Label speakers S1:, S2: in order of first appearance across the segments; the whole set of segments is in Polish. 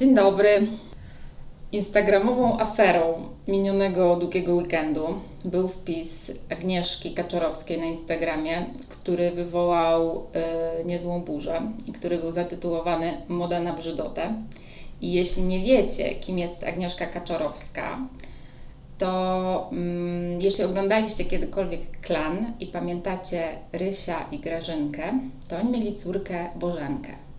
S1: Dzień dobry. Instagramową aferą minionego długiego weekendu był wpis Agnieszki Kaczorowskiej na Instagramie, który wywołał y, niezłą burzę i który był zatytułowany Moda na brzydotę. I jeśli nie wiecie, kim jest Agnieszka Kaczorowska, to mm, jeśli oglądaliście kiedykolwiek klan i pamiętacie Rysia i Grażynkę, to oni mieli córkę Bożenkę.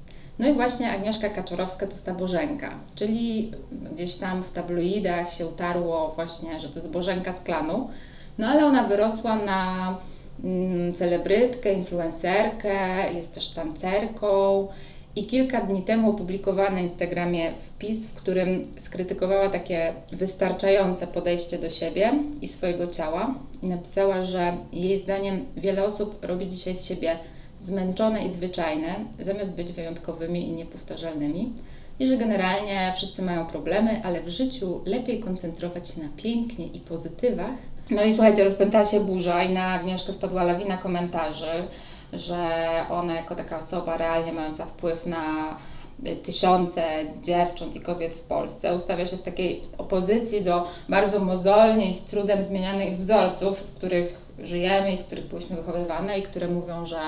S1: No i właśnie Agnieszka Kaczorowska to jest ta Bożenka, czyli gdzieś tam w tabloidach się utarło właśnie, że to jest Bożenka z klanu, no ale ona wyrosła na mm, celebrytkę, influencerkę, jest też tancerką. I kilka dni temu opublikowała na Instagramie wpis, w którym skrytykowała takie wystarczające podejście do siebie i swojego ciała i napisała, że jej zdaniem wiele osób robi dzisiaj z siebie zmęczone i zwyczajne, zamiast być wyjątkowymi i niepowtarzalnymi. I że generalnie wszyscy mają problemy, ale w życiu lepiej koncentrować się na pięknie i pozytywach. No i słuchajcie, rozpętała się burza i na Agnieszkę spadła lawina komentarzy, że ona jako taka osoba realnie mająca wpływ na tysiące dziewcząt i kobiet w Polsce ustawia się w takiej opozycji do bardzo mozolnie i z trudem zmienianych wzorców, w których żyjemy i w których byliśmy wychowywane i które mówią, że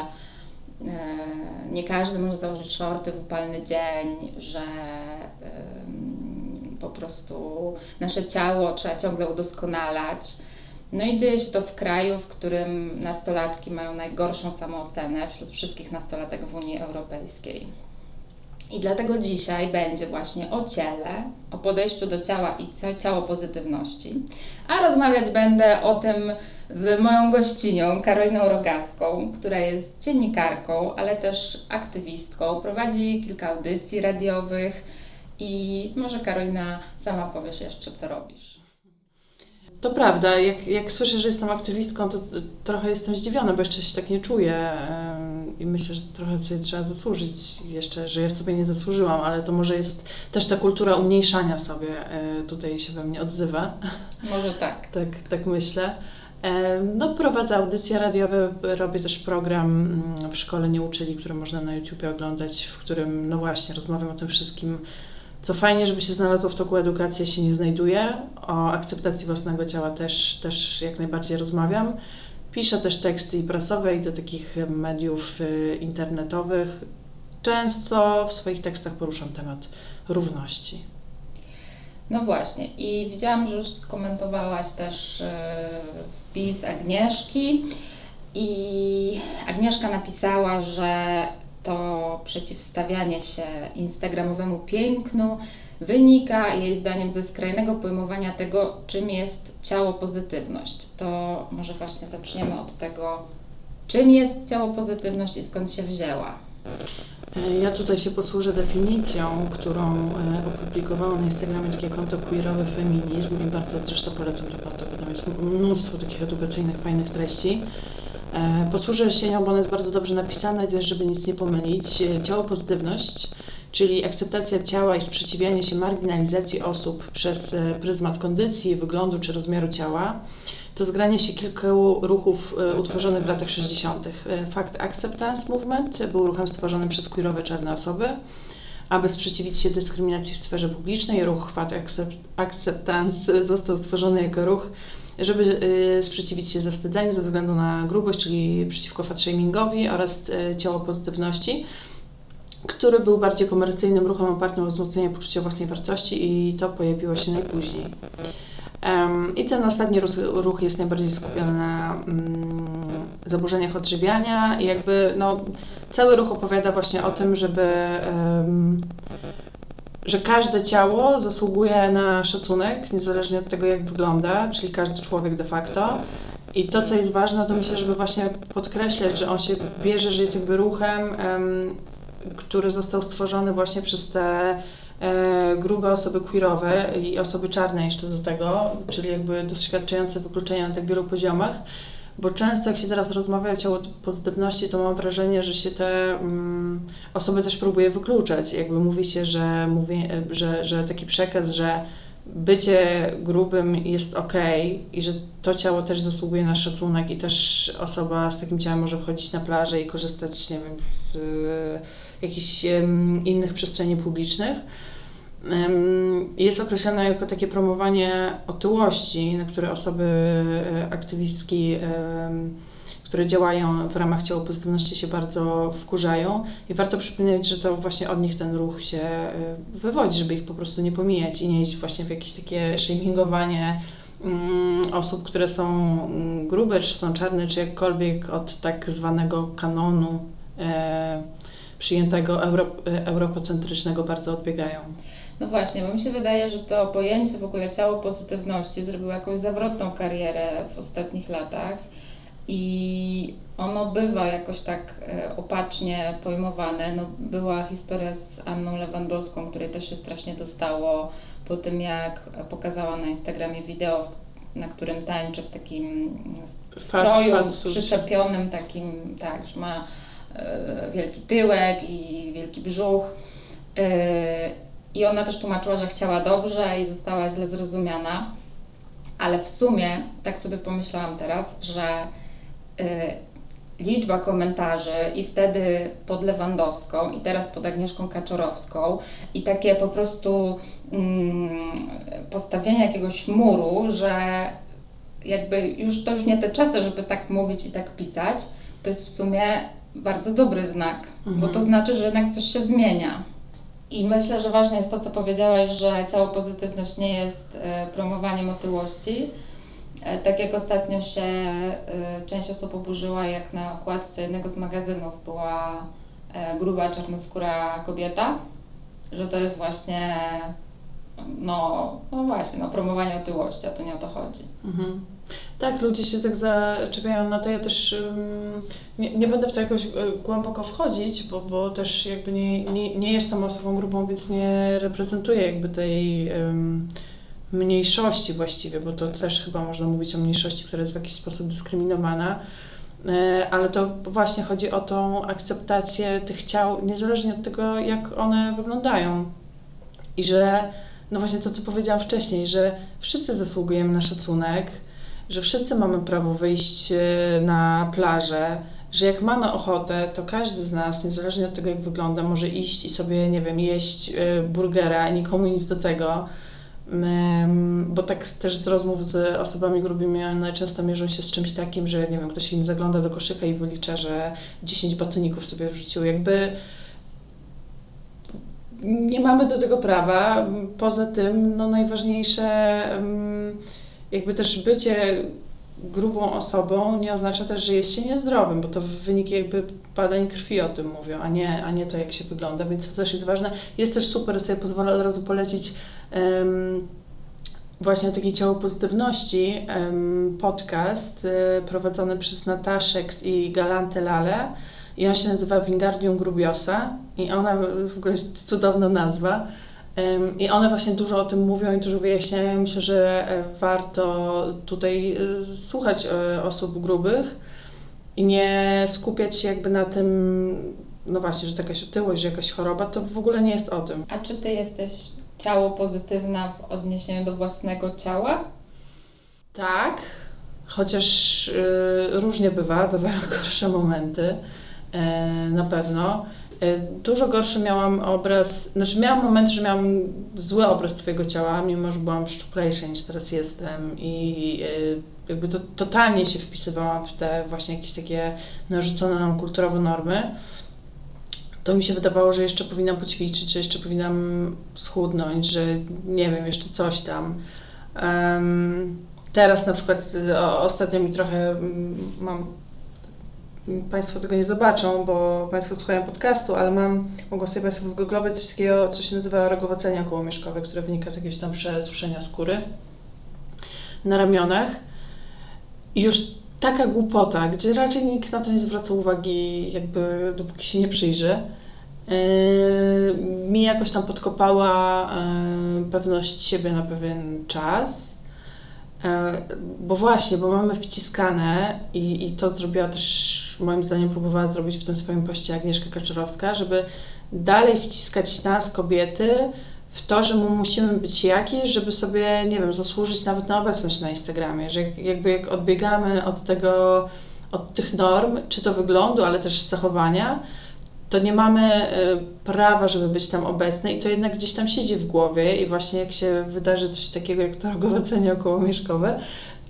S1: nie każdy może założyć shorty w upalny dzień, że po prostu nasze ciało trzeba ciągle udoskonalać. No i dzieje się to w kraju, w którym nastolatki mają najgorszą samoocenę wśród wszystkich nastolatek w Unii Europejskiej. I dlatego dzisiaj będzie właśnie o ciele, o podejściu do ciała i ciało pozytywności. A rozmawiać będę o tym z moją gościnią, Karoliną Rogaską, która jest dziennikarką, ale też aktywistką. Prowadzi kilka audycji radiowych i może Karolina sama powiesz jeszcze, co robisz.
S2: To prawda, jak, jak słyszę, że jestem aktywistką, to trochę jestem zdziwiona, bo jeszcze się tak nie czuję i myślę, że trochę sobie trzeba zasłużyć jeszcze, że ja sobie nie zasłużyłam, ale to może jest też ta kultura umniejszania sobie e, tutaj się we mnie odzywa.
S1: Może tak.
S2: tak, tak myślę. No, prowadzę audycje radiowe, robię też program mm, w szkole Nie Uczyli, który można na YouTubie oglądać, w którym, no właśnie, rozmawiam o tym wszystkim, co fajnie, żeby się znalazło w toku edukacji, się nie znajduje. O akceptacji własnego ciała też, też jak najbardziej rozmawiam. Piszę też teksty i prasowe i do takich mediów y, internetowych. Często w swoich tekstach poruszam temat równości.
S1: No właśnie, i widziałam, że już skomentowałaś też y, wpis Agnieszki. I Agnieszka napisała, że to przeciwstawianie się instagramowemu pięknu wynika jej zdaniem ze skrajnego pojmowania tego, czym jest ciało pozytywność. To może właśnie zaczniemy od tego, czym jest ciało pozytywność i skąd się wzięła.
S2: Ja tutaj się posłużę definicją, którą e, opublikowało na Instagramie takie konto queerowy feminizm i bardzo zresztą polecam tam jest mnóstwo takich edukacyjnych, fajnych treści. E, posłużę się nią, bo ona jest bardzo dobrze napisana, też żeby nic nie pomylić. E, ciało pozytywność, czyli akceptacja ciała i sprzeciwianie się marginalizacji osób przez e, pryzmat kondycji, wyglądu czy rozmiaru ciała, to zgranie się kilku ruchów utworzonych w latach 60. Fact Acceptance Movement był ruchem stworzonym przez queerowe czarne osoby, aby sprzeciwić się dyskryminacji w sferze publicznej. Ruch Fact Acceptance został stworzony jako ruch żeby y, sprzeciwić się zawstydzeniu ze względu na grubość, czyli przeciwko fatshamingowi oraz y, ciało pozytywności, który był bardziej komercyjnym ruchem opartym o wzmocnienie poczucia własnej wartości i to pojawiło się najpóźniej. I ten ostatni ruch jest najbardziej skupiony na um, zaburzeniach odżywiania i jakby no, cały ruch opowiada właśnie o tym, żeby że każde ciało zasługuje na szacunek, niezależnie od tego, jak wygląda, czyli każdy człowiek de facto. I to, co jest ważne, to myślę, żeby właśnie podkreślać, że on się bierze, że jest jakby ruchem, który został stworzony właśnie przez te e, grube osoby queerowe i osoby czarne jeszcze do tego, czyli jakby doświadczające wykluczenia na tak wielu poziomach bo często jak się teraz rozmawia o ciało pozytywności, to mam wrażenie, że się te um, osoby też próbuje wykluczać. Jakby mówi się, że, mówi, że, że taki przekaz, że bycie grubym jest ok i że to ciało też zasługuje na szacunek i też osoba z takim ciałem może wchodzić na plażę i korzystać, nie wiem, z y, jakichś y, innych przestrzeni publicznych jest określana jako takie promowanie otyłości, na które osoby e, aktywistki, które działają w ramach ciała pozytywności się bardzo wkurzają i warto przypomnieć, że to właśnie od nich ten ruch się e, wywodzi, żeby ich po prostu nie pomijać i nie iść właśnie w jakieś takie shamingowanie mm, osób, które są mm, grube, czy są czarne, czy jakkolwiek od tak zwanego kanonu e, przyjętego euro, europocentrycznego bardzo odbiegają.
S1: No właśnie, bo mi się wydaje, że to pojęcie w ogóle ciało pozytywności zrobiło jakąś zawrotną karierę w ostatnich latach i ono bywa jakoś tak e, opacznie pojmowane. No, była historia z Anną Lewandowską, której też się strasznie dostało po tym, jak pokazała na Instagramie wideo, na którym tańczy w takim stroju przyczepionym takim, tak, że ma e, wielki tyłek i wielki brzuch. I ona też tłumaczyła, że chciała dobrze i została źle zrozumiana. Ale w sumie, tak sobie pomyślałam teraz, że y, liczba komentarzy i wtedy pod Lewandowską i teraz pod Agnieszką Kaczorowską i takie po prostu mm, postawienie jakiegoś muru, że jakby już to już nie te czasy, żeby tak mówić i tak pisać, to jest w sumie bardzo dobry znak, mhm. bo to mhm. znaczy, że jednak coś się zmienia. I myślę, że ważne jest to, co powiedziałaś, że ciało pozytywność nie jest e, promowaniem otyłości. E, tak jak ostatnio się e, część osób oburzyła, jak na okładce jednego z magazynów była gruba, czarnoskóra kobieta, że to jest właśnie no, no właśnie, no, promowanie otyłości, a to nie o to chodzi. Mhm.
S2: Tak, ludzie się tak zaczepiają na to. Ja też um, nie, nie, będę w to jakoś e, głęboko wchodzić, bo, bo też jakby nie, nie, nie jestem osobą grubą, więc nie reprezentuję jakby tej um, mniejszości właściwie, bo to też chyba można mówić o mniejszości, która jest w jakiś sposób dyskryminowana. E, ale to właśnie chodzi o tą akceptację tych ciał, niezależnie od tego, jak one wyglądają. I że, no właśnie to, co powiedziałam wcześniej, że wszyscy zasługujemy na szacunek, że wszyscy mamy prawo wyjść e, na plażę, że jak mamy ochotę, to każdy z nas, niezależnie od tego, jak wygląda, może iść i sobie, nie wiem, jeść e, burgera, nikomu nic do tego. Bo tak też z rozmów z osobami grubymi one często mierzą się z czymś takim, że nie wiem, ktoś im zagląda do koszyka i wylicza, że 10 batoników sobie wrzucił. Jakby nie mamy do tego prawa. Poza tym, no najważniejsze jakby też bycie grubą osobą nie oznacza też, że jest się niezdrowym, bo to wyniki jakby badań krwi o tym mówią, a nie, a nie to, jak się wygląda, więc to też jest ważne. Jest też super, sobie pozwolę od razu polecić um, właśnie o takiej ciało pozytywności um, podcast y, prowadzony przez Nataszek i Galante Lale i on się nazywa Wingardium Grubiosa i ona w ogóle jest cudowna nazwa. I one właśnie dużo o tym mówią i dużo wyjaśniają. Myślę, że e, warto tutaj e, słuchać e, osób grubych i nie skupiać się jakby na tym, no właśnie, że jakaś otyłość, że jakaś choroba, to w ogóle nie jest o tym.
S1: A czy ty jesteś ciało pozytywna w odniesieniu do własnego ciała?
S2: Tak, chociaż y, różnie bywa, bywają gorsze momenty, na pewno. E, dużo gorszy miałam obraz, znaczy miałam moment, że miałam zły obraz swojego ciała, mimo że byłam szczuplejsza niż teraz jestem i e, jakby to totalnie się wpisywałam w te właśnie jakieś takie narzucone nam kulturowe normy. To mi się wydawało, że jeszcze powinnam poćwiczyć, że jeszcze powinnam schudnąć, że nie wiem, jeszcze coś tam. Um, teraz na przykład o, ostatnio mi trochę mm, mam Państwo tego nie zobaczą, bo Państwo słuchają podcastu, ale mam, mogą sobie Państwo zgooglować coś takiego, co się nazywa rogowacenie okołomieszkowe, które wynika z jakiegoś tam przesuszenia skóry na ramionach. I już taka głupota, gdzie raczej nikt na to nie zwraca uwagi, jakby dopóki się nie przyjrzy, yy, mi jakoś tam podkopała yy, pewność siebie na pewien czas E, bo właśnie, bo mamy wciskane i, i to zrobiła też, moim zdaniem, próbowała zrobić w tym swoim poście Agnieszka Kaczorowska, żeby dalej wciskać nas, kobiety, w to, że my musimy być jakieś, żeby sobie, nie wiem, zasłużyć nawet na obecność na Instagramie, że jakby jak odbiegamy od tego, od tych norm, czy to wyglądu, ale też zachowania, to nie mamy y, prawa, żeby być tam obecne i to jednak gdzieś tam siedzi w głowie i właśnie jak się wydarzy coś takiego jak to rogowodzenie okołomieszkowe,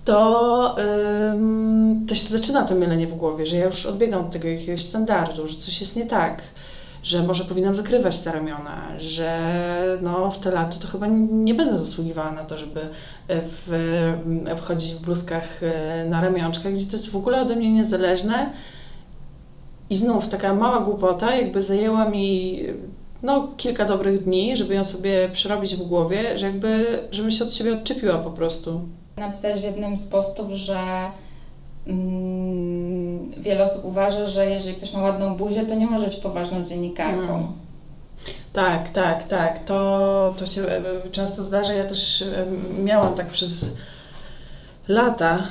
S2: to, ym, to się zaczyna to mielenie w głowie, że ja już odbiegam od tego jakiegoś standardu, że coś jest nie tak, że może powinnam zakrywać te ramiona, że no, w te lata to chyba nie będę zasługiwała na to, żeby w, wchodzić w bluzkach e, na ramionczkach, gdzie to jest w ogóle ode mnie niezależne. I znów taka mała głupota jakby zajęła mi no, kilka dobrych dni, żeby ją sobie przerobić w głowie, że jakby, żebym się od siebie odczepiła po prostu.
S1: Napisać w jednym z postów, że mm, wiele osób uważa, że jeżeli ktoś ma ładną buzię, to nie może być poważną dziennikarką. Mm.
S2: Tak, tak, tak. To, to się e, często zdarza. Ja też e, miałam tak przez lata.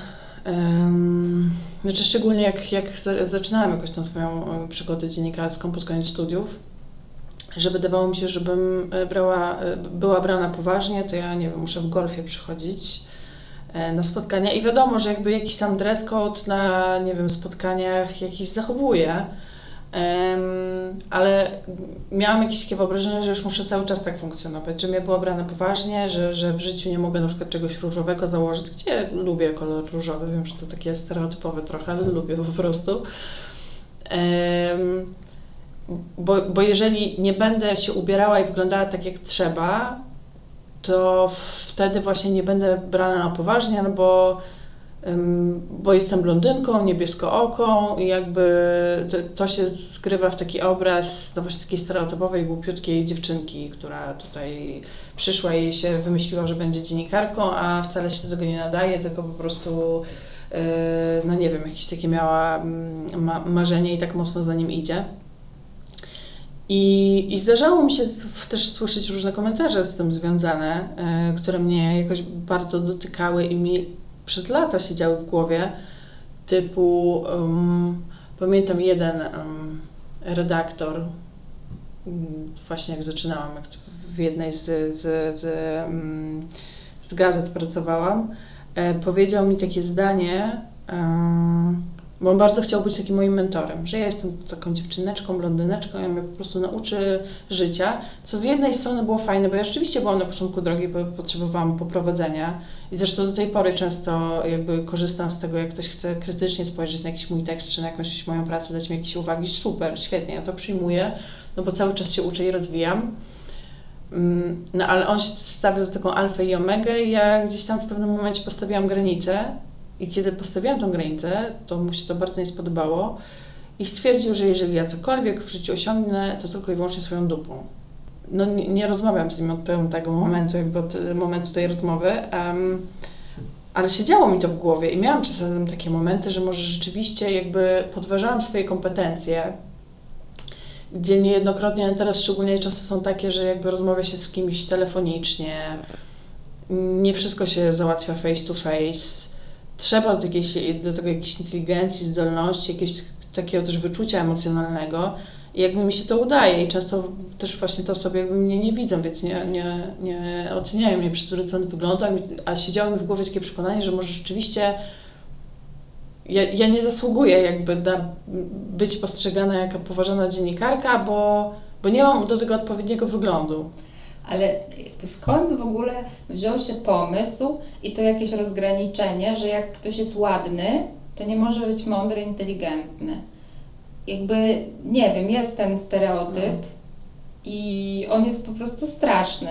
S2: Znaczy szczególnie jak, jak zaczynałam jakoś tą swoją e, przygodę dziennikarską pod koniec studiów, że wydawało mi się, żebym brała, była brana poważnie, to ja nie wiem, muszę w golfie przychodzić na spotkania i wiadomo, że jakby jakiś tam dress code na, nie wiem, spotkaniach jakiś zachowuję, um, ale miałam jakieś takie wyobrażenie, że już muszę cały czas tak funkcjonować, że mnie była brana poważnie, że, że w życiu nie mogę na przykład czegoś różowego założyć, gdzie lubię kolor różowy, wiem, że to takie stereotypowe trochę, ale lubię po prostu. Bo, bo jeżeli nie będę się ubierała i wyglądała tak jak trzeba, to wtedy właśnie nie będę brana na poważnie, no bo, bo jestem blondynką, niebieskooką i jakby to, to, się skrywa w taki obraz no właśnie takiej stereotypowej, głupiutkiej dziewczynki, która tutaj przyszła i się wymyśliła, że będzie dziennikarką, a wcale się do tego nie nadaje, tylko po prostu e, no nie wiem, jakieś takie miała mm, ma marzenie i tak mocno za nim idzie. I, I zdarzało mi się też słyszeć różne komentarze z tym związane, e, które mnie jakoś bardzo dotykały i mi przez lata siedziały w głowie, typu um, pamiętam jeden um, redaktor, um, właśnie jak zaczynałam, jak w jednej z, z, z, z gazet pracowałam, e, powiedział mi takie zdanie, bo on bardzo chciał być takim moim mentorem, że ja jestem taką dziewczyneczką, blondyneczką on mnie po prostu nauczy życia, co z jednej strony było fajne, bo ja rzeczywiście byłam na początku drogi, bo potrzebowałam poprowadzenia i zresztą do tej pory często jakby korzystam z tego, jak ktoś chce krytycznie spojrzeć na jakiś mój tekst, czy na jakąś moją pracę, dać mi jakieś uwagi, super, świetnie, ja to przyjmuję, no bo cały czas się uczę i rozwijam. Mm, no ale on się stawiał z taką alfę i omegę i ja gdzieś tam w pewnym momencie postawiłam granicę i kiedy postawiłam tą granicę, to mu się to bardzo nie spodobało i stwierdził, że jeżeli ja cokolwiek w życiu osiągnę, to tylko i wyłącznie swoją dupą. No nie, nie rozmawiam z nim od tego momentu, jakby od momentu tej rozmowy, um, ale siedziało mi to w głowie i miałam czasem takie momenty, że może rzeczywiście jakby podważałam swoje kompetencje, gdzie niejednokrotnie, teraz szczególnie czasy są takie, że jakby rozmawia się z kimś telefonicznie, nie wszystko się załatwia face to face, trzeba do, jakiejś, do tego jakiejś inteligencji, zdolności, jakiegoś takiego też wyczucia emocjonalnego. I jakby mi się to udaje i często też właśnie te osoby jakby mnie nie widzą, więc nie, nie, nie oceniają mnie przez zwrócony wyglądu, a siedziało mi w głowie takie przekonanie, że może rzeczywiście ja, ja nie zasługuję jakby na być postrzegana jako poważana dziennikarka, bo, bo nie mam do tego odpowiedniego wyglądu
S1: ale skąd w ogóle wziął się pomysł i to jakieś rozgraniczenie, że jak ktoś jest ładny, to nie może być mądry, inteligentny. Jakby, nie wiem, jest ten stereotyp no. i on jest po prostu straszny.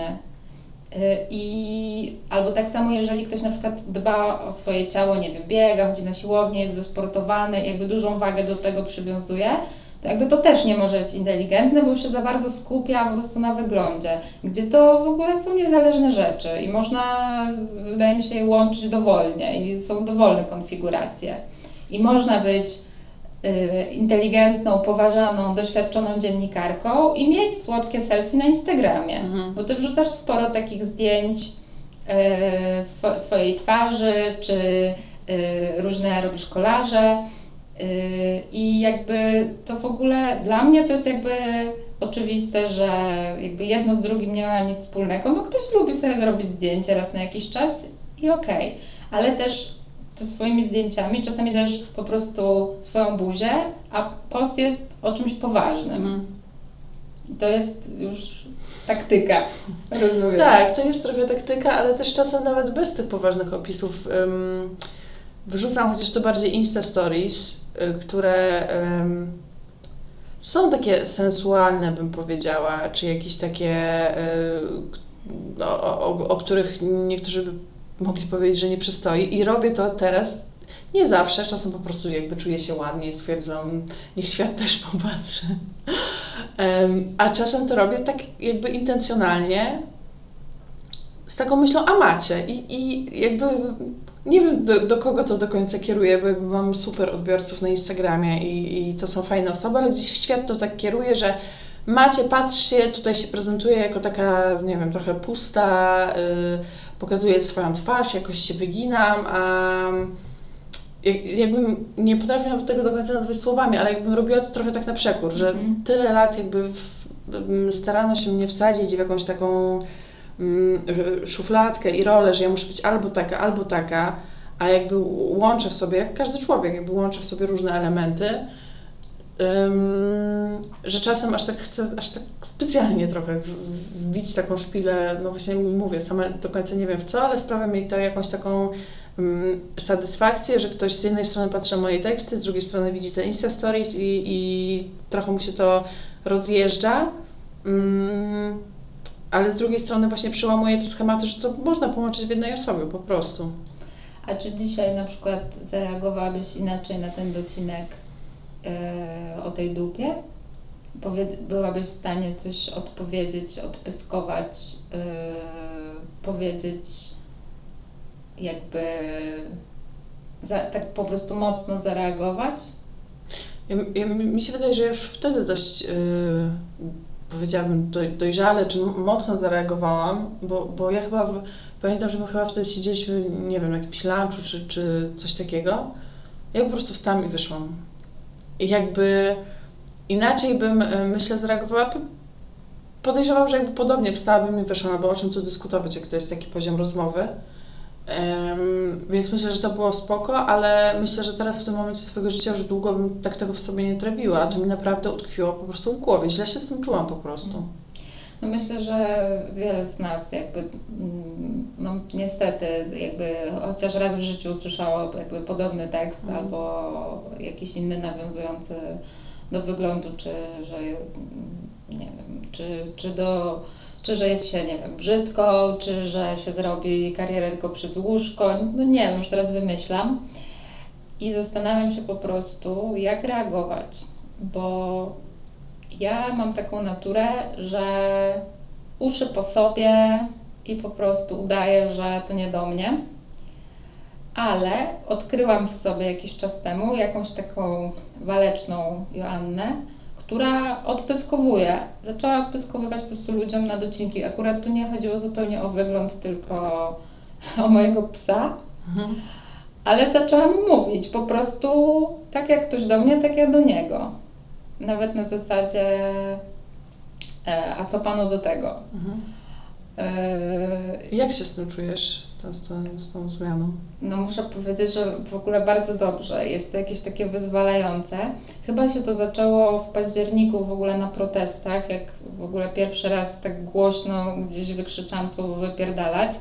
S1: Y, I albo tak samo, jeżeli ktoś na przykład dba o swoje ciało, nie wiem, biega, chodzi na siłownię, jest wysportowany, jakby dużą wagę do tego przywiązuje, to jakby to też nie może być inteligentne, bo już się za bardzo skupia po prostu na wyglądzie, gdzie to w ogóle są niezależne rzeczy i można, wydaje mi się, je łączyć dowolnie i są dowolne konfiguracje. I można być y, inteligentną, poważaną, doświadczoną dziennikarką i mieć słodkie selfie na Instagramie, mhm. bo ty wrzucasz sporo takich zdjęć y, swo swojej twarzy, czy y, różne robisz kolarze Yy, I jakby to w ogóle dla mnie to jest jakby oczywiste, że jakby jedno z drugim nie ma nic wspólnego. No ktoś lubi sobie zrobić zdjęcie raz na jakiś czas i okej, okay. ale też to swoimi zdjęciami, czasami też po prostu swoją buzię, a post jest o czymś poważnym. Mm. To jest już taktyka, rozumiem.
S2: Tak, to jest trochę taktyka, ale też czasem nawet bez tych poważnych opisów um, wrzucam chociaż to bardziej Insta Stories, które um, są takie sensualne, bym powiedziała, czy jakieś takie, y, o, o, o których niektórzy by mogli powiedzieć, że nie przystoi. I robię to teraz nie zawsze, czasem po prostu jakby czuję się ładnie i stwierdzam, niech świat też popatrzy. A czasem to robię tak jakby intencjonalnie, z taką myślą, a macie. I, i jakby nie wiem do, do, kogo to do końca kieruję, bo jakby mam super odbiorców na Instagramie i, i to są fajne osoby, ale gdzieś w świat to tak kieruje, że macie, patrzcie, tutaj się prezentuje jako taka, nie wiem, trochę pusta, yy, pokazuję swoją twarz, jakoś się wyginam, a jakbym nie potrafię nawet tego do końca nazwać słowami, ale jakbym robiła to trochę tak na przekór, że mm. tyle lat jakby w, starano się mnie wsadzić w jakąś taką szufladkę i rolę, że ja muszę być albo taka, albo taka, a jakby łączę w sobie, jak każdy człowiek, jakby łączę w sobie różne elementy, że czasem aż tak chcę, aż tak specjalnie trochę wbić taką szpilę, no właśnie mówię, sama do końca nie wiem w co, ale sprawia mi to jakąś taką satysfakcję, że ktoś z jednej strony patrzy na moje teksty, z drugiej strony widzi te Insta Stories i, i trochę mu się to rozjeżdża. Ale z drugiej strony właśnie przełamuje te schematy, że to można połączyć w jednej osobie po prostu.
S1: A czy dzisiaj na przykład zareagowałabyś inaczej na ten docinek yy, o tej dupie? Powie- byłabyś w stanie coś odpowiedzieć, odpyskować, yy, powiedzieć jakby za, tak po prostu mocno zareagować?
S2: Ja, ja, mi się wydaje, że już wtedy dość yy, powiedziałabym dojrzale czy mocno zareagowałam, bo, bo ja chyba w, pamiętam, że my chyba wtedy siedzieliśmy, nie wiem, na jakimś lunchu czy, czy coś takiego. Ja po prostu wstałam i wyszłam. I jakby inaczej bym, y, myślę, zareagowała. Podejrzewam, że jakby podobnie wstałabym i wyszłam, albo o czym tu dyskutować, jak to jest taki poziom rozmowy. Um, więc myślę, że to było spoko, ale myślę, że teraz w tym momencie swojego życia już długo bym tak tego w sobie nie trawiła, a to mi naprawdę utkwiło po prostu w głowie. Źle się z tym czułam po prostu.
S1: No myślę, że wiele z nas jakby, mm, no niestety, jakby chociaż raz w życiu usłyszało jakby podobny tekst mm. albo jakiś inny nawiązujący do wyglądu, czy że nie wiem, czy, czy do czy że jest się, nie wiem, brzydką, czy że się zrobi karierę tylko przez łóżko, no nie wiem, już teraz wymyślam. I zastanawiam się po prostu, jak reagować, bo ja mam taką naturę, że uszy po sobie i po prostu udaję, że to nie do mnie. Ale odkryłam w sobie jakiś czas temu jakąś taką waleczną Joannę, która odpyskowuje. Zaczęła odpyskowywać po prostu ludziom na docinki. Akurat tu nie chodziło zupełnie o wygląd, tylko o mojego psa. Mhm. Ale zaczęłam mówić po prostu tak jak ktoś do mnie, tak ja do niego. Nawet na zasadzie e, a co panu do tego? Mhm.
S2: E, jak się z tym czujesz? Z tą, z tą zmianą?
S1: No muszę powiedzieć, że w ogóle bardzo dobrze. Jest to jakieś takie wyzwalające. Chyba się to zaczęło w październiku w ogóle na protestach, jak w ogóle pierwszy raz tak głośno gdzieś wykrzyczałam słowo wypierdalać.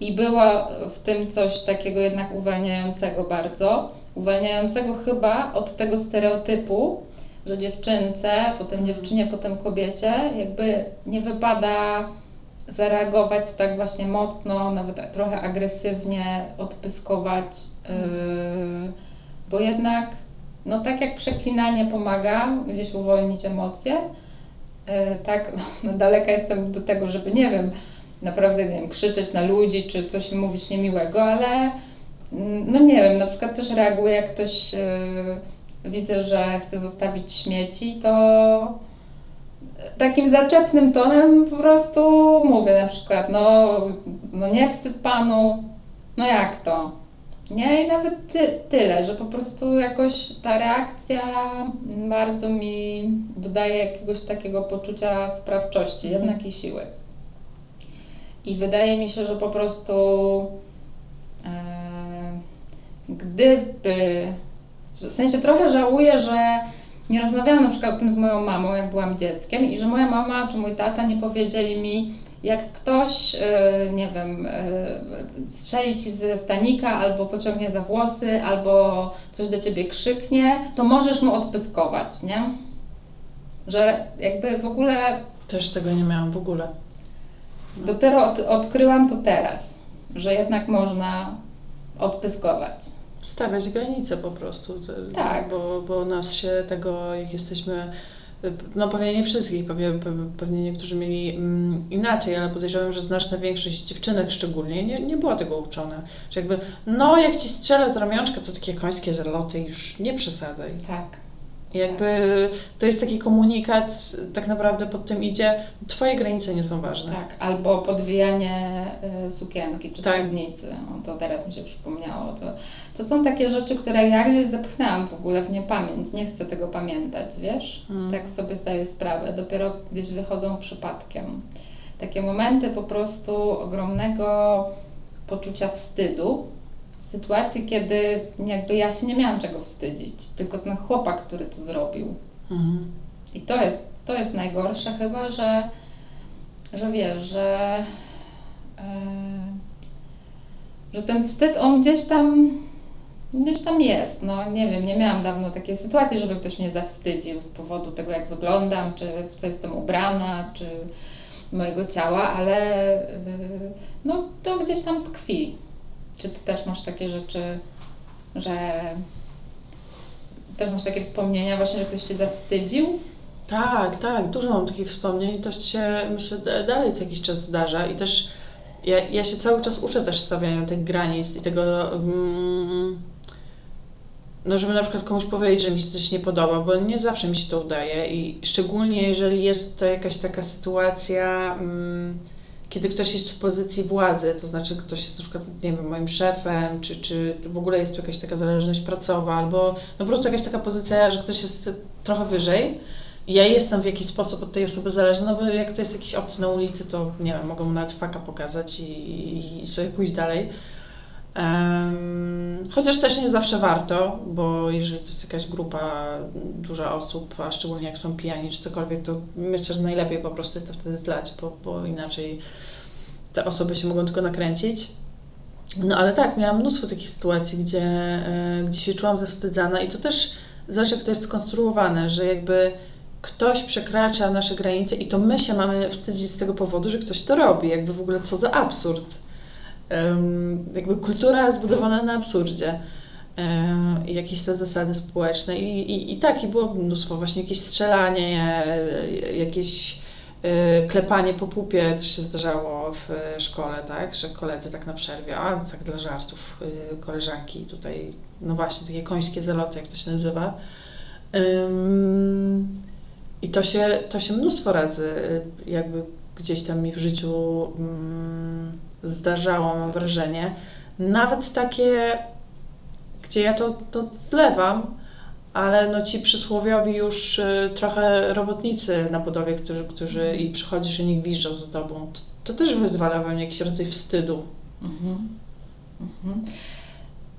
S1: I było w tym coś takiego jednak uwalniającego bardzo. Uwalniającego chyba od tego stereotypu, że dziewczynce, potem dziewczynie, potem kobiecie, jakby nie wypada zareagować tak właśnie mocno, nawet trochę agresywnie, odpyskować, yy, bo jednak, no tak jak przeklinanie pomaga gdzieś uwolnić emocje, yy, tak, no, daleka jestem do tego, żeby, nie wiem, naprawdę, nie wiem, krzyczeć na ludzi, czy coś mówić niemiłego, ale mm, no nie wiem, na przykład też reaguję, jak ktoś yy, widzę, że chce zostawić śmieci, to takim zaczepnym tonem po prostu mówię na przykład, no, no nie wstyd panu, no jak to? Nie, i nawet ty, tyle, że po prostu jakoś ta reakcja bardzo mi dodaje jakiegoś takiego poczucia sprawczości, mhm. jednak i siły. I wydaje mi się, że po prostu e, gdyby, w sensie trochę żałuję, że nie rozmawiałam na przykład o tym z moją mamą, jak byłam dzieckiem i że moja mama czy mój tata nie powiedzieli mi, jak ktoś, e, nie wiem, e, strzeli ci ze stanika, albo pociągnie za włosy, albo coś do ciebie krzyknie, to możesz mu odpyskować, nie? Że jakby w ogóle.
S2: Też tego nie miałam w ogóle.
S1: Dopiero od, odkryłam to teraz, że jednak można odpyskować.
S2: Stawiać granice po prostu.
S1: Tak.
S2: Bo, bo nas się tego, jak jesteśmy no pewnie nie wszystkich, pewnie, pewnie niektórzy mieli mm, inaczej, ale podejrzewam, że znaczna większość dziewczynek szczególnie nie, nie była tego uczona. Że jakby, no jak ci strzelę z ramionczka, to takie końskie zaloty już nie przesadzaj.
S1: Tak.
S2: Jakby to jest taki komunikat, tak naprawdę pod tym idzie, twoje granice nie są ważne.
S1: Tak, albo podwijanie y, sukienki czy tak. spódnicy. O, to teraz mi się przypomniało. To, to są takie rzeczy, które ja gdzieś zepchnęłam w ogóle w niepamięć. Nie chcę tego pamiętać, wiesz? Hmm. Tak sobie zdaję sprawę. Dopiero gdzieś wychodzą przypadkiem. Takie momenty po prostu ogromnego poczucia wstydu, sytuacji, kiedy jakby ja się nie miałam czego wstydzić, tylko ten chłopak, który to zrobił. Mhm. I to jest, to jest najgorsze chyba, że, że wiesz, że, yy, że ten wstyd, on gdzieś tam gdzieś tam jest. No nie wiem, nie miałam dawno takiej sytuacji, żeby ktoś mnie zawstydził z powodu tego, jak wyglądam, czy w co jestem ubrana, czy mojego ciała, ale yy, no to gdzieś tam tkwi. Czy ty też masz takie rzeczy, że też masz takie wspomnienia właśnie, że ktoś cię zawstydził?
S2: Tak, tak, dużo mam takich wspomnień. To się myślę dalej co jakiś czas zdarza i też ja, ja się cały czas uczę też stawiania tych granic i tego, mm, no żeby na przykład komuś powiedzieć, że mi się coś nie podoba, bo nie zawsze mi się to udaje i szczególnie jeżeli jest to jakaś taka sytuacja. Mm, kiedy ktoś jest w pozycji władzy, to znaczy ktoś jest na przykład, nie wiem, moim szefem, czy, czy w ogóle jest tu jakaś taka zależność pracowa, albo no po prostu jakaś taka pozycja, że ktoś jest trochę wyżej, ja jestem w jakiś sposób od tej osoby zależna, no bo jak to jest jakiś obcy na ulicy, to nie wiem, mogą mu nawet faka pokazać i, i sobie pójść dalej. Chociaż też nie zawsze warto, bo jeżeli to jest jakaś grupa duża osób, a szczególnie jak są pijani czy cokolwiek, to myślę, że najlepiej po prostu jest to wtedy zlać, bo, bo inaczej te osoby się mogą tylko nakręcić. No ale tak, miałam mnóstwo takich sytuacji, gdzie, e, gdzie się czułam zawstydzana i to też zależy, jak to jest skonstruowane, że jakby ktoś przekracza nasze granice i to my się mamy wstydzić z tego powodu, że ktoś to robi. Jakby w ogóle co za absurd jakby kultura zbudowana na absurdzie. Jakieś te zasady społeczne. I, i, i tak, i było mnóstwo, właśnie jakieś strzelanie, jakieś e, klepanie po pupie też się zdarzało w szkole, tak, że koledzy tak na przerwie, a tak dla żartów, e, koleżanki tutaj, no właśnie, takie końskie zaloty, jak to się nazywa. I to się, to się mnóstwo razy e, jakby gdzieś tam mi w życiu mm, zdarzało, mam wrażenie. Nawet takie, gdzie ja to, to zlewam, ale no ci przysłowiowi już y, trochę robotnicy na budowie, którzy, którzy i przychodzisz i nie gwiżdżą za tobą, to, to też wyzwala we mnie jakiś rodzaj wstydu. Mhm.
S1: Mhm.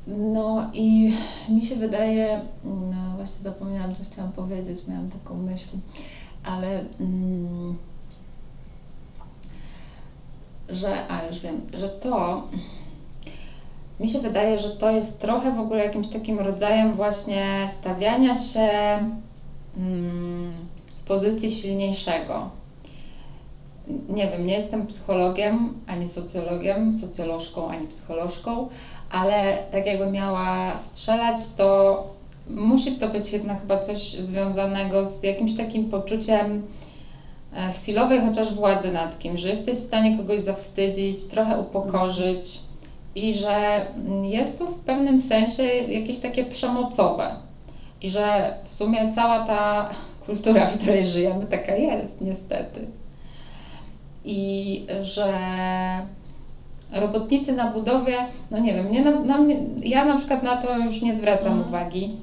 S1: No i mi się wydaje, no właśnie zapomniałam, co chciałam powiedzieć, miałam taką myśl, ale... Mm, że, a już wiem, że to mi się wydaje, że to jest trochę w ogóle jakimś takim rodzajem właśnie stawiania się mm, w pozycji silniejszego. Nie wiem, nie jestem psychologiem, ani socjologiem, socjolożką, ani psycholożką, ale tak jakby miała strzelać, to musi to być jednak chyba coś związanego z jakimś takim poczuciem chwilowej chociaż władzy nad kimś, że jesteś w stanie kogoś zawstydzić, trochę upokorzyć i że jest to w pewnym sensie jakieś takie przemocowe i że w sumie cała ta kultura, w której żyjemy, taka jest niestety. I że robotnicy na budowie, no nie wiem, nie, na, na mnie, ja na przykład na to już nie zwracam mhm. uwagi.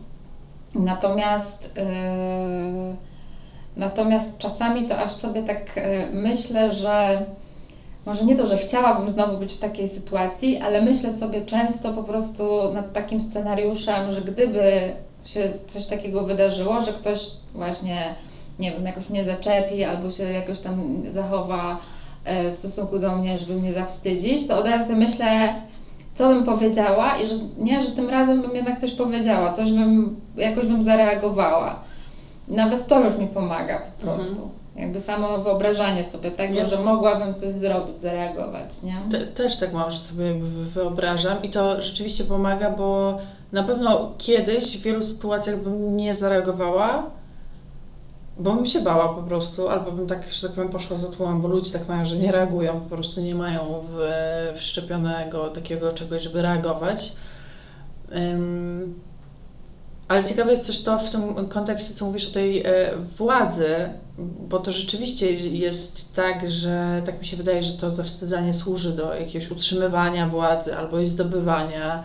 S1: Natomiast yy, Natomiast czasami to aż sobie tak e, myślę, że może nie to, że chciałabym znowu być w takiej sytuacji, ale myślę sobie często po prostu nad takim scenariuszem, że gdyby się coś takiego wydarzyło, że ktoś właśnie, nie wiem, jakoś mnie zaczepi albo się jakoś tam zachowa e, w stosunku do mnie, żeby mnie zawstydzić, to od razu myślę, co bym powiedziała i że nie, że tym razem bym jednak coś powiedziała, coś bym, jakoś bym zareagowała. Nawet to już mi pomaga po prostu. Mhm. Jakby samo wyobrażanie sobie tego, ja. że mogłabym coś zrobić, zareagować, nie?
S2: Te, też tak mam, że sobie wyobrażam i to rzeczywiście pomaga, bo na pewno kiedyś w wielu sytuacjach bym nie zareagowała, bo bym się bała po prostu, albo bym tak, że tak powiem, poszła za tłumem, bo ludzie tak mają, że nie reagują, po prostu nie mają wszczepionego takiego czegoś, żeby reagować. Um, ale ciekawe jest też to w tym kontekście, co mówisz o tej e, władzy, bo to rzeczywiście jest tak, że tak mi się wydaje, że to zawstydzanie służy do jakiegoś utrzymywania władzy albo jej zdobywania.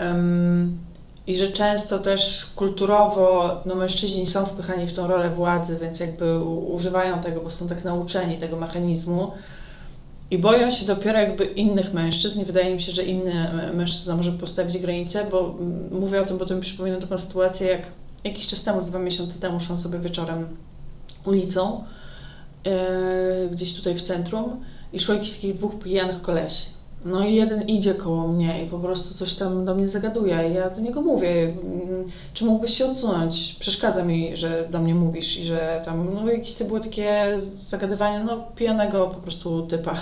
S2: Um, I że często też kulturowo no, mężczyźni są wpychani w tą rolę władzy, więc jakby używają tego, bo są tak nauczeni tego mechanizmu. I boją się dopiero jakby innych mężczyzn i wydaje mi się, że inny mężczyzna może postawić granicę, bo mówię o tym, bo to mi przypomina taką sytuację, jak jakiś czas temu, z dwa miesiące temu szłam sobie wieczorem ulicą, yy, gdzieś tutaj w centrum i szło jakichś takich dwóch pijanych kolesi. No i jeden idzie koło mnie i po prostu coś tam do mnie zagaduje. I ja do niego mówię, mm, czy mógłbyś się odsunąć? Przeszkadza mi, że do mnie mówisz i że tam, no jakieś to było takie zagadywanie, no pijanego po prostu typa.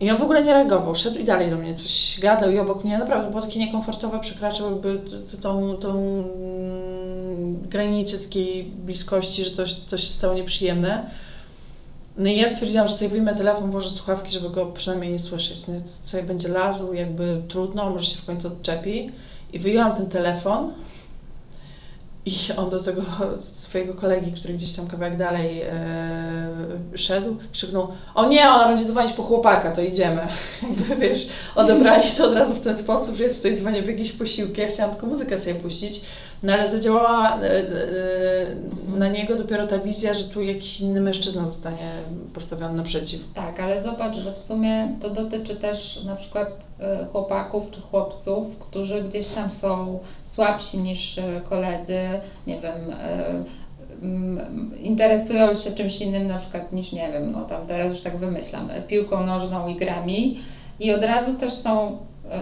S2: I on w ogóle nie reagował, szedł i dalej do mnie coś gadał i obok mnie naprawdę było takie niekomfortowe, przekraczał jakby tą, tą mm, granicę takiej bliskości, że to, to się stało nieprzyjemne. No i ja stwierdziłam, że sobie wyjmę telefon, włożę słuchawki, żeby go przynajmniej nie słyszeć. No sobie będzie lazł, jakby trudno, może się w końcu odczepi. I wyjęłam ten telefon i on do tego swojego kolegi, który gdzieś tam kawałek dalej e, szedł, krzyknął, o nie, ona będzie dzwonić po chłopaka, to idziemy. Jakby, wiesz, odebrali to od razu w ten sposób, że ja tutaj dzwonię w jakieś posiłki, ja chciałam tylko muzykę sobie puścić, no ale zadziałała e, e, na niego dopiero ta wizja, że tu jakiś inny mężczyzna zostanie postawiony naprzeciw.
S1: Tak, ale zobacz, że w sumie to dotyczy też na przykład e, chłopaków czy chłopców, którzy gdzieś tam są słabsi niż koledzy, nie wiem, interesują się czymś innym na przykład niż, nie wiem, no tam teraz już tak wymyślam, piłką nożną i grami i od razu też są,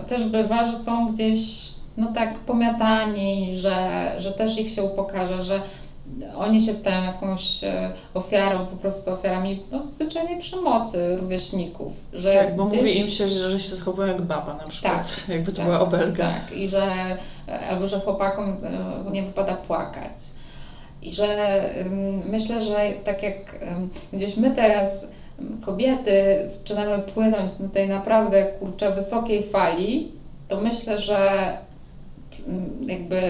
S1: też bywa, że są gdzieś no tak pomiatani, że, że też ich się upokarza, że oni się stają jakąś e, ofiarą, po prostu ofiarami no, zwyczajnej przemocy rówieśników. Że
S2: tak, bo gdzieś... mówi im się, że, że się zachowują jak baba na przykład, tak, jakby to tak, była obelga.
S1: Tak, i że albo że chłopakom e, nie wypada płakać. I że myślę, że tak jak gdzieś my teraz kobiety zaczynamy płynąć na tej naprawdę kurczę wysokiej fali, to myślę, że jakby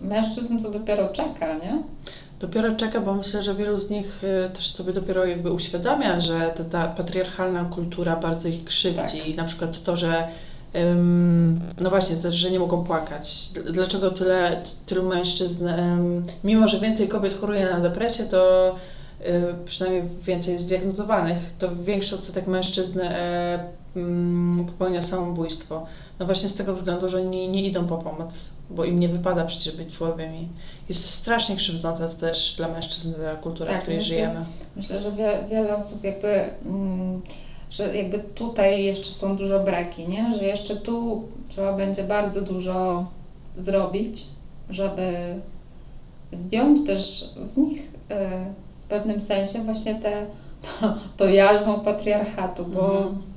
S1: mężczyzn to dopiero czeka, nie?
S2: Dopiero czeka, bo myślę, że wielu z nich y, też sobie dopiero jakby uświadamia, że ta, ta patriarchalna kultura bardzo ich krzywdzi. Tak. Na przykład to, że no właśnie, też, że nie mogą płakać. Dlaczego tyle, tylu mężczyzn, mimo że więcej kobiet choruje na depresję, to przynajmniej więcej zdiagnozowanych, to większy odsetek mężczyzn e, popełnia samobójstwo. No właśnie z tego względu, że nie, nie idą po pomoc, bo im nie wypada przecież być słabymi. Jest strasznie krzywdzące to też dla mężczyzn kultura, tak, w której
S1: myślę,
S2: żyjemy.
S1: Myślę, że wie, wiele osób jakby, mm, że jakby tutaj jeszcze są dużo braki, nie? Że jeszcze tu trzeba będzie bardzo dużo zrobić, żeby zdjąć też z nich y, w pewnym sensie właśnie te, to, to jarzmo patriarchatu, bo mhm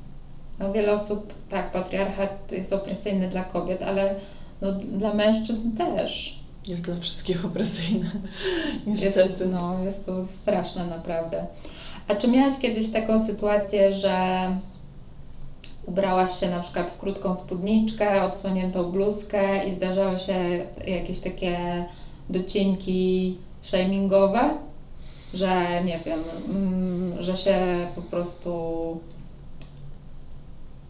S1: no wiele osób, tak, patriarchat jest opresyjny dla kobiet, ale no, dla mężczyzn też.
S2: Jest dla wszystkich opresyjny, niestety.
S1: Jest, no, jest to straszne naprawdę. A czy miałaś kiedyś taką sytuację, że ubrałaś się na przykład w krótką spódniczkę, odsłoniętą bluzkę i zdarzały się jakieś takie docinki shamingowe? Że nie wiem, mm, że się po prostu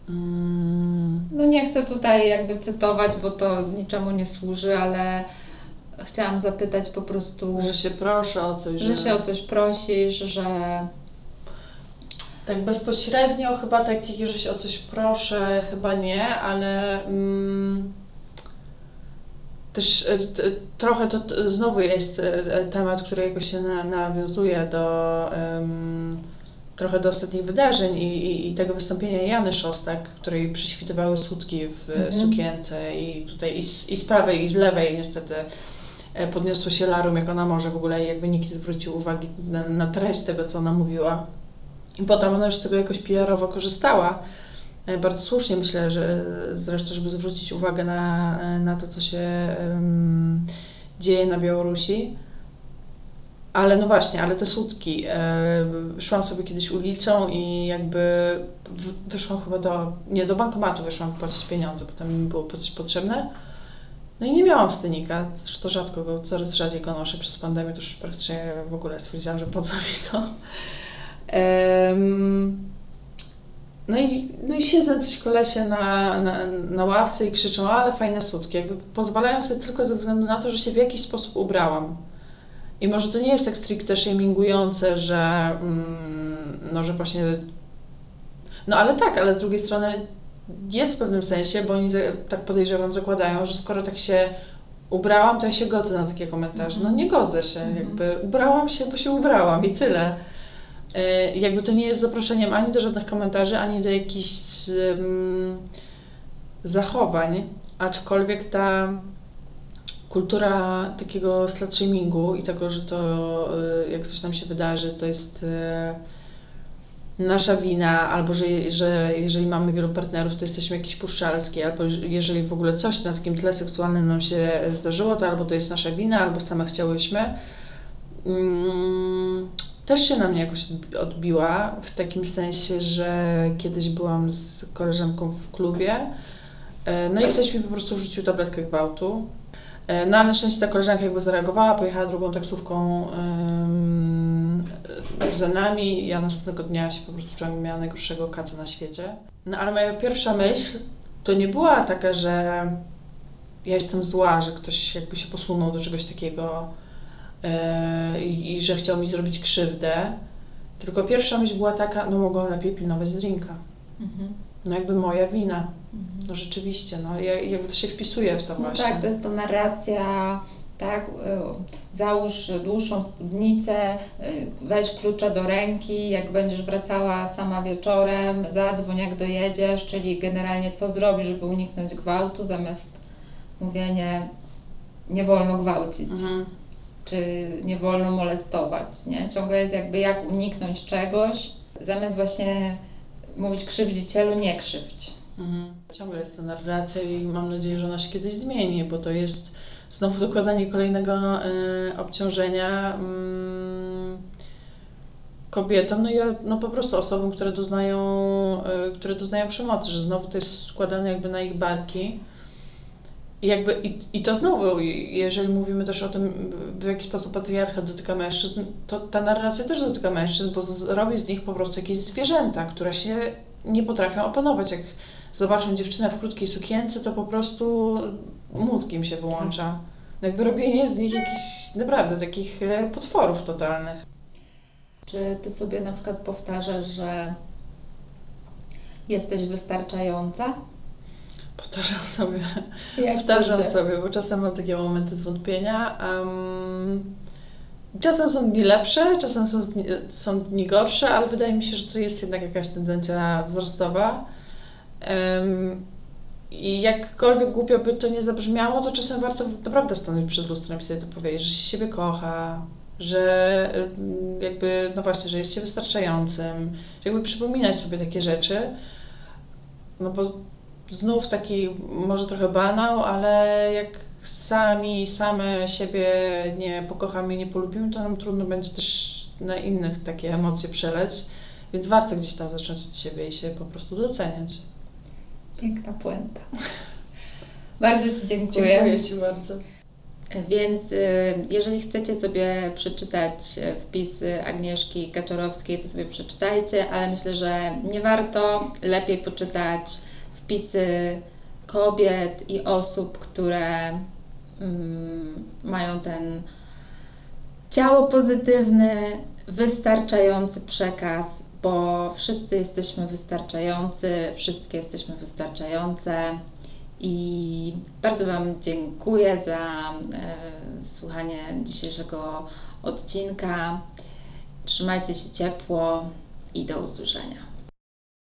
S1: Mm. No nie chcę tutaj jakby cytować, bo to niczemu nie służy, ale chciałam zapytać po prostu.
S2: Że się proszę o coś.
S1: Że, że się o coś prosisz, że.
S2: Tak bezpośrednio chyba tak, że się o coś proszę, chyba nie, ale mm, też e, trochę to znowu jest e, temat, który jakoś się na, nawiązuje do em, trochę do ostatnich wydarzeń i, i, i tego wystąpienia Jany Szostak, której przyświtywały sutki w
S1: Mhm.
S2: sukience i tutaj i z, i z prawej i z lewej niestety e, podniosło się larum, jak ona może w ogóle i jakby nikt nie zwrócił uwagi na, na treść tego, co ona mówiła. I potem ona już z tego jakoś PR-owo korzystała. E, Bardzo słusznie myślę, że zresztą, żeby zwrócić uwagę na, e, na to, co się em, dzieje na Białorusi. Ale no właśnie, ale te sutki. E, szłam sobie kiedyś ulicą i jakby wyszłam chyba do, nie do bankomatu wyszłam wypłacić pieniądze, bo tam mi było coś potrzebne. No i nie miałam stynika, zresztą rzadko go, coraz rzadziej go noszę przez pandemię, to już praktycznie w ogóle stwierdziłam, że po co mi to. No i, no i siedzą coś kolesie na, na, na ławce i krzyczą, ale fajne sutki. Jakby pozwalają sobie tylko ze względu na to, że się w jakiś sposób ubrałam. I może to nie jest tak stricte shamingujące, że, mm, no, że właśnie... No ale tak, ale z drugiej strony jest w pewnym sensie, bo oni tak podejrzewam, zakładają, że skoro tak się ubrałam, to ja się godzę na takie komentarze. No nie godzę się,
S1: Mhm.
S2: jakby ubrałam się, bo się ubrałam i tyle. E, Jakby to nie jest zaproszeniem ani do żadnych komentarzy, ani do jakichś um, zachowań, aczkolwiek ta kultura takiego slut-shamingu i tego, że to y, jak coś nam się wydarzy, to jest y, nasza wina, albo że, że jeżeli mamy wielu partnerów, to jesteśmy jakieś puszczalskie, albo że- jeżeli w ogóle coś na takim tle seksualnym nam się zdarzyło, to albo to jest nasza wina, albo same chciałyśmy. Też się na mnie jakoś odbi- odbiła, w takim sensie, że kiedyś byłam z koleżanką w klubie, e, no i ktoś mi po prostu wrzucił tabletkę gwałtu. E, No ale na szczęście ta koleżanka jakby zareagowała, pojechała drugą taksówką za nami. Ja następnego dnia się po prostu czułam, że miała najgorszego kaca na świecie. No ale moja pierwsza myśl to nie była taka, że ja jestem zła, że ktoś jakby się posunął do czegoś takiego yy, i, że chciał mi zrobić krzywdę. Tylko pierwsza myśl była taka, no mogłam lepiej pilnować drinka.
S1: Mhm.
S2: No jakby moja wina.
S1: Mhm.
S2: No rzeczywiście, no ja- jakby to się wpisuje w to
S1: No
S2: właśnie.
S1: tak, to jest ta narracja, tak, y, załóż dłuższą spódnicę, y, weź klucze do ręki, jak będziesz wracała sama wieczorem, zadzwoń jak dojedziesz, czyli generalnie co zrobisz, żeby uniknąć gwałtu, zamiast mówienie nie wolno gwałcić,
S2: Mhm.
S1: Czy nie wolno molestować, nie? Ciągle jest jakby jak uniknąć czegoś, zamiast właśnie mówić krzywdzicielu, nie krzywdź.
S2: Mhm. Ciągle jest ta narracja i mam nadzieję, że ona się kiedyś zmieni, bo to jest znowu dokładanie kolejnego e, obciążenia mm, kobietom, no i no po prostu osobom, które doznają, e, które doznają przemocy, że znowu to jest składane jakby na ich barki. I, jakby, i, I to znowu, jeżeli mówimy też o tym, w jaki sposób patriarchat dotyka mężczyzn, to ta narracja też dotyka mężczyzn, bo z, robi z nich po prostu jakieś zwierzęta, które się nie potrafią opanować. Jak zobaczą dziewczynę w krótkiej sukience, to po prostu mózg im się wyłącza. Jakby robienie z nich jakichś naprawdę takich e, potworów totalnych.
S1: Czy ty sobie na przykład powtarzasz, że jesteś wystarczająca?
S2: Powtarzam sobie.
S1: Jak
S2: Powtarzam
S1: idzie?
S2: sobie, bo czasem mam takie momenty zwątpienia. em, czasem są dni lepsze, czasem są, dni- są dni gorsze, ale wydaje mi się, że to jest jednak jakaś tendencja wzrostowa. Em, I jakkolwiek głupio by to nie zabrzmiało, to czasem warto naprawdę stanąć przed lustrem i sobie to powiedzieć, że się siebie kocha, że jakby, no właśnie, że jest się wystarczającym, że jakby przypominać sobie takie rzeczy, no bo znów taki może trochę banał, ale jak sami, same siebie nie pokochamy i nie polubimy, to nam trudno będzie też na innych takie emocje przeleć, więc warto gdzieś tam zacząć od siebie i się po prostu doceniać.
S1: Piękna puenta. Bardzo Ci dziękuję.
S2: Dziękuję Ci bardzo.
S1: Więc y, jeżeli chcecie sobie przeczytać y, wpisy Agnieszki Kaczorowskiej, to sobie przeczytajcie, ale myślę, że nie warto. Lepiej poczytać wpisy kobiet i osób, które mm, mają ten ciało pozytywny, wystarczający przekaz, bo wszyscy jesteśmy wystarczający, wszystkie jesteśmy wystarczające I bardzo Wam dziękuję za e, słuchanie dzisiejszego odcinka. Trzymajcie się ciepło i do usłyszenia.